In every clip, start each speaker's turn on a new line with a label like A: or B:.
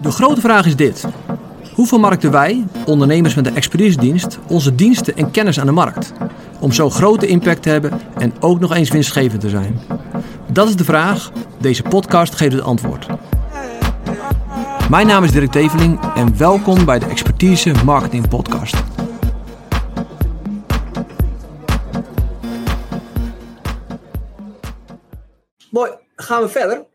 A: De grote vraag is dit. Hoe vermarkten wij, ondernemers met een expeditiedienst, onze diensten en kennis aan de markt? Om zo grote impact te hebben en ook nog eens winstgevend te zijn. Dat is de vraag. Deze podcast geeft het antwoord. Mijn naam is Dirk Teveling en welkom bij de Expertise Marketing Podcast. Mooi, gaan we verder.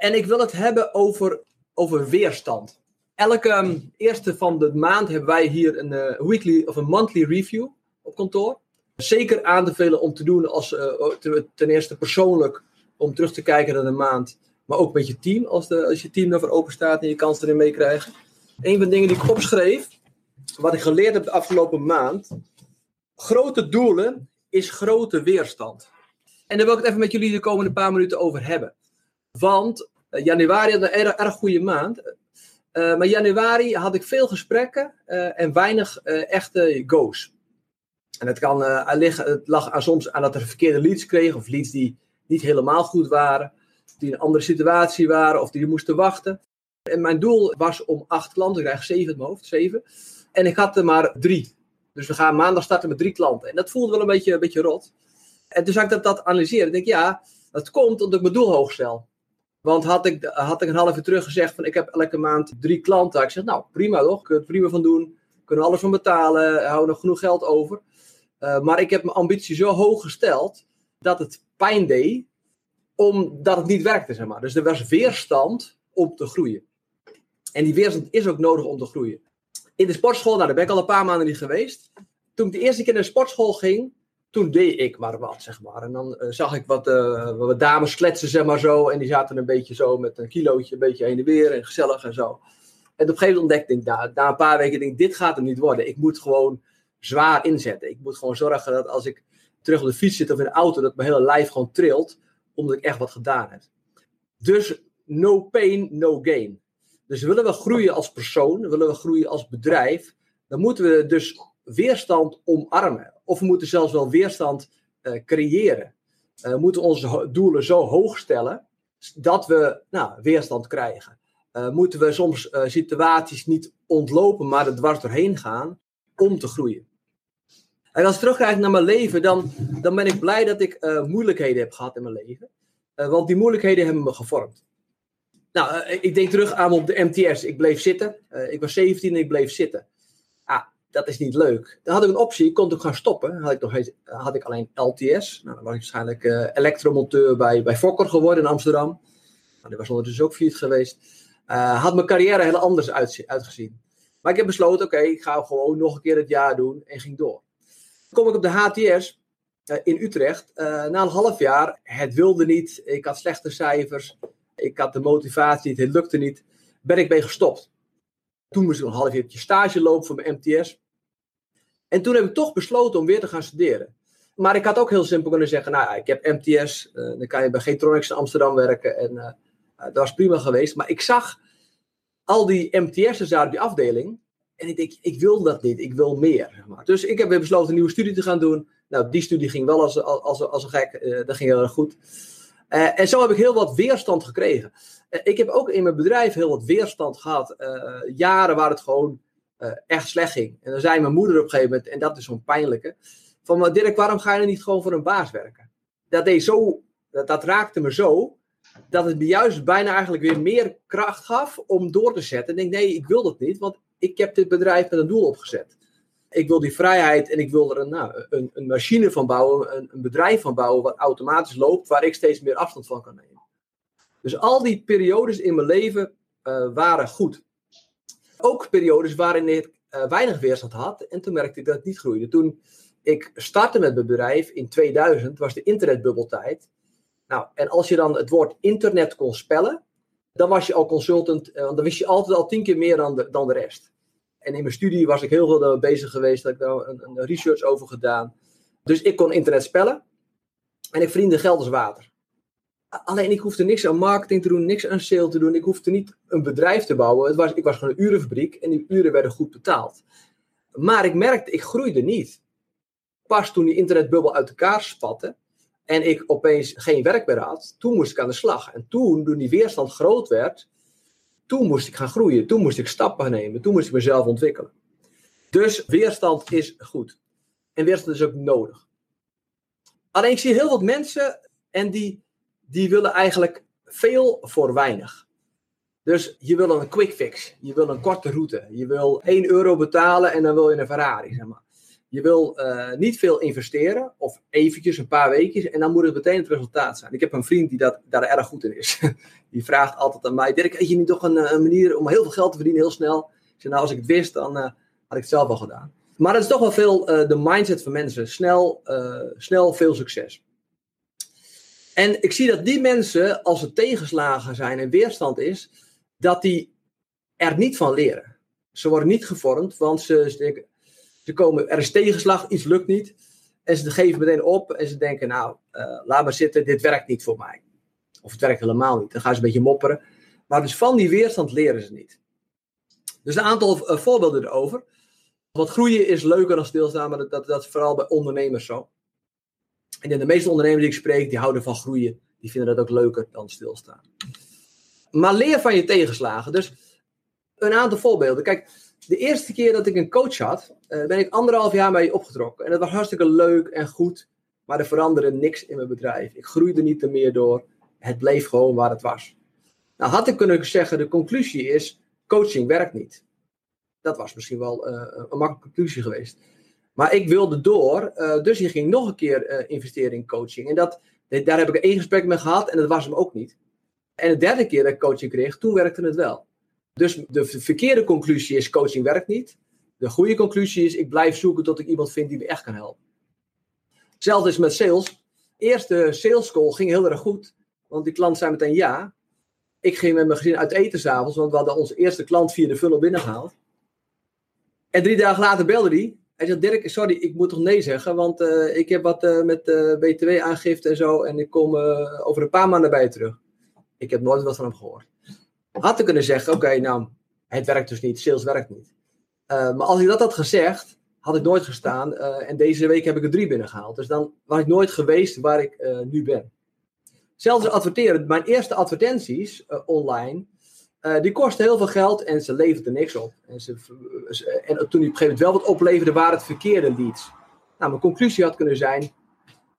A: En ik wil het hebben over, over weerstand. Elke um, eerste van de maand hebben wij hier een uh, weekly of een monthly review op kantoor. Zeker aan te velen om te doen als uh, ten eerste persoonlijk om terug te kijken naar de maand. Maar ook met je team, als, als je team daarvoor open staat en je kans erin meekrijgt. Een van de dingen die ik opschreef, wat ik geleerd heb de afgelopen maand. Grote doelen is grote weerstand. En daar wil ik het even met jullie de komende paar minuten over hebben. Want januari had een erg, goede maand. Uh, maar januari had ik veel gesprekken en weinig echte go's. En het, kan, het lag soms aan dat er verkeerde leads kregen, of leads die niet helemaal goed waren, die in een andere situatie waren, of die moesten wachten. En mijn doel was om acht klanten, ik krijg zeven in mijn hoofd, zeven. En ik had er maar drie. Dus we gaan maandag starten met drie klanten. En dat voelde wel een beetje, een beetje rot. En toen zag ik dat, dat analyseren. Ik denk, ja, dat komt omdat ik mijn doel hoog stel. Want had ik, had ik een half uur terug gezegd van ik heb elke maand drie klanten. Ik zeg, nou prima toch, kun je het prima van doen. Kunnen alles van betalen, houden nog genoeg geld over. Uh, maar ik heb mijn ambitie zo hoog gesteld dat het pijn deed omdat het niet werkte, zeg maar. Dus er was weerstand om te groeien. En die weerstand is ook nodig om te groeien. In de sportschool, nou daar ben ik al een paar maanden niet geweest. Toen ik de eerste keer naar de sportschool ging, toen deed ik maar wat, zeg maar. En dan uh, zag ik wat, uh, wat dames kletsen, zeg maar zo. En die zaten een beetje zo met een kilootje, een beetje heen en weer en gezellig en zo. En op een gegeven moment ontdekte ik, na, na een paar weken, denk dit gaat er niet worden. Ik moet gewoon zwaar inzetten. Ik moet gewoon zorgen dat als ik terug op de fiets zit of in de auto, dat mijn hele lijf gewoon trilt, omdat ik echt wat gedaan heb. Dus no pain, no gain. Dus willen we groeien als persoon, willen we groeien als bedrijf, dan moeten we dus weerstand omarmen. Of we moeten zelfs wel weerstand uh, creëren. Uh, we moeten onze doelen zo hoog stellen dat we nou, weerstand krijgen. Uh, moeten we soms situaties niet ontlopen, maar er dwars doorheen gaan om te groeien. En als ik terugkijk naar mijn leven, dan, dan ben ik blij dat ik moeilijkheden heb gehad in mijn leven. want die moeilijkheden hebben me gevormd. Nou, ik denk terug aan op de MTS. Ik bleef zitten. ik was 17 en ik bleef zitten dat is niet leuk. Dan had ik een optie, kon ik gaan stoppen. Had ik, nog, had ik alleen LTS. Nou, dan was ik waarschijnlijk uh, elektromonteur bij, bij Fokker geworden in Amsterdam. Nou, die was ondertussen ook failliet geweest. Uh, had mijn carrière heel anders uit, uitgezien. Maar ik heb besloten, oké, ik ga gewoon nog een keer het jaar doen en ging door. Dan kom ik op de HTS uh, in Utrecht. na een half jaar, het wilde niet. Ik had slechte cijfers. Ik had de motivatie het lukte niet. Ben ik mee gestopt. Toen moest ik een half jaar stage lopen voor mijn MTS. En toen heb ik toch besloten om weer te gaan studeren. Maar ik had ook heel simpel kunnen zeggen, nou ik heb MTS, uh, dan kan je bij Getronics in Amsterdam werken. En uh, dat was prima geweest. Maar ik zag al die MTS'ers daar op die afdeling. En ik denk, ik wil dat niet, ik wil meer. Dus ik heb weer besloten een nieuwe studie te gaan doen. Nou, die studie ging wel als, als, als, als een gek, dat ging heel erg goed. en zo heb ik heel wat weerstand gekregen. Ik heb ook in mijn bedrijf heel wat weerstand gehad. jaren waar het gewoon uh, echt slecht ging. En dan zei mijn moeder op een gegeven moment, en dat is zo'n pijnlijke, van maar Dirk, waarom ga je niet gewoon voor een baas werken? Dat, deed zo, dat, dat raakte me zo, dat het me juist bijna eigenlijk weer meer kracht gaf om door te zetten. En ik denk, nee, ik wil dat niet, want ik heb dit bedrijf met een doel opgezet. Ik wil die vrijheid en ik wil er een, nou, een, een machine van bouwen, een, een bedrijf van bouwen wat automatisch loopt, waar ik steeds meer afstand van kan nemen. Dus al die periodes in mijn leven uh, waren goed ook periodes waarin ik uh, weinig weerstand had. En toen merkte ik dat het niet groeide. Toen ik startte met mijn bedrijf in 2000, was de internetbubbeltijd. Nou, en als je dan het woord internet kon spellen, dan was je al consultant. Uh, dan wist je altijd al tien keer meer dan de, dan de rest. En in mijn studie was ik heel veel bezig geweest. Had ik daar een, een research over gedaan. Dus ik kon internet spellen. En ik verdiende geld als water. Alleen ik hoefde niks aan marketing te doen, niks aan sale te doen. Ik hoefde niet een bedrijf te bouwen. Het was, ik was gewoon een urenfabriek en die uren werden goed betaald. Maar ik merkte, ik groeide niet. Pas toen die internetbubbel uit elkaar spatte en ik opeens geen werk meer had, toen moest ik aan de slag. En toen, toen die weerstand groot werd, toen moest ik gaan groeien. Toen moest ik stappen nemen. Toen moest ik mezelf ontwikkelen. Dus weerstand is goed. En weerstand is ook nodig. Alleen ik zie heel wat mensen en die, die willen eigenlijk veel voor weinig. Dus je wil een quick fix. Je wil een korte route. Je wil 1 euro betalen en dan wil je een Ferrari. Zeg maar. Je wil uh, niet veel investeren, of eventjes een paar weken, en dan moet het meteen het resultaat zijn. Ik heb een vriend die dat, daar erg goed in is. Die vraagt altijd aan mij: Dirk, heb je niet toch een, een, manier om heel veel geld te verdienen, heel snel? Ik zeg, nou, als ik het wist, dan uh, had ik het zelf al gedaan. Maar dat is toch wel veel de mindset van mensen. Snel, snel veel succes. En ik zie dat die mensen, als er tegenslagen zijn en weerstand is, dat die er niet van leren. Ze worden niet gevormd, want ze, denken, ze komen, er is tegenslag, iets lukt niet. En ze geven meteen op en ze denken, nou, uh, laat maar zitten, dit werkt niet voor mij. Of het werkt helemaal niet. Dan gaan ze een beetje mopperen. Maar dus van die weerstand leren ze niet. Dus een aantal uh, voorbeelden erover. Want groeien is leuker dan stilstaan, maar dat, dat, dat is vooral bij ondernemers zo. En de meeste ondernemers die ik spreek, die houden van groeien. Die vinden dat ook leuker dan stilstaan. Maar leer van je tegenslagen. Dus een aantal voorbeelden. Kijk, de eerste keer dat ik een coach had, uh, ben ik anderhalf jaar mee opgetrokken. En dat was hartstikke leuk en goed, maar er veranderde niks in mijn bedrijf. Ik groeide niet er meer door. Het bleef gewoon waar het was. Nou had ik kunnen zeggen, de conclusie is, coaching werkt niet. Dat was misschien wel uh, een makkelijke conclusie geweest. Maar ik wilde door, uh, dus je ging nog een keer investeren in coaching. En dat, daar heb ik één gesprek mee gehad en dat was hem ook niet. En de derde keer dat ik coaching kreeg, toen werkte het wel. Dus de verkeerde conclusie is coaching werkt niet. De goede conclusie is ik blijf zoeken tot ik iemand vind die me echt kan helpen. Hetzelfde is met sales. Eerste sales school ging heel erg goed. Want die klant zei meteen ja. Ik ging met mijn gezin uit eten s'avonds, want we hadden onze eerste klant via de funnel binnengehaald. En drie dagen later belde hij. Hij zei: Dirk, sorry, ik moet toch nee zeggen, want uh, ik heb wat uh, met uh, BTW-aangifte en zo. En ik kom over een paar maanden bij je terug. Ik heb nooit wat van hem gehoord. Had ik kunnen zeggen, oké, nou, het werkt dus niet, sales werkt niet. Maar als ik dat had gezegd, had ik nooit gestaan. En deze week heb ik er drie binnengehaald. Dus dan was ik nooit geweest waar ik nu ben. Zelfs adverteren. Mijn eerste advertenties online, die kosten heel veel geld en ze leverden niks op. En, ze, en toen die op een gegeven moment wel wat opleverde, waren het verkeerde leads. Nou, mijn conclusie had kunnen zijn,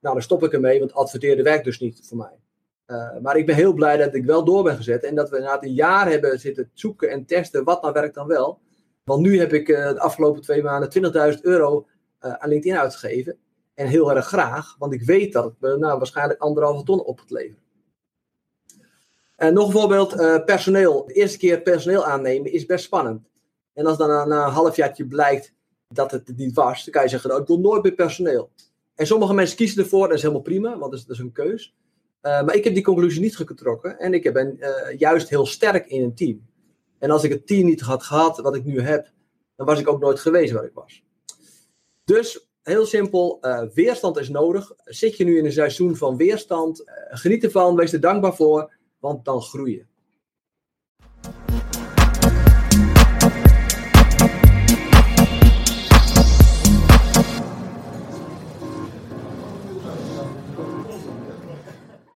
A: nou dan stop ik ermee, want adverteren werkt dus niet voor mij. Uh, maar ik ben heel blij dat ik wel door ben gezet. En dat we na een jaar hebben zitten zoeken en testen wat nou werkt dan wel. Want nu heb ik uh, de afgelopen twee maanden 20.000 euro aan LinkedIn uitgegeven. En heel erg graag, want ik weet dat het nou, waarschijnlijk anderhalve ton op het leveren. En nog een voorbeeld, personeel. De eerste keer personeel aannemen is best spannend. En als dan na, een halfjaartje blijkt dat het niet was, dan kan je zeggen, nou, ik wil nooit meer personeel. En sommige mensen kiezen ervoor, dat is helemaal prima, want dat is, is een keus. Uh, maar ik heb die conclusie niet getrokken en ik ben juist heel sterk in een team. En als ik het team niet had gehad wat ik nu heb, dan was ik ook nooit geweest waar ik was. Dus heel simpel, weerstand is nodig. Zit je nu in een seizoen van weerstand, geniet ervan, wees er dankbaar voor, want dan groei je.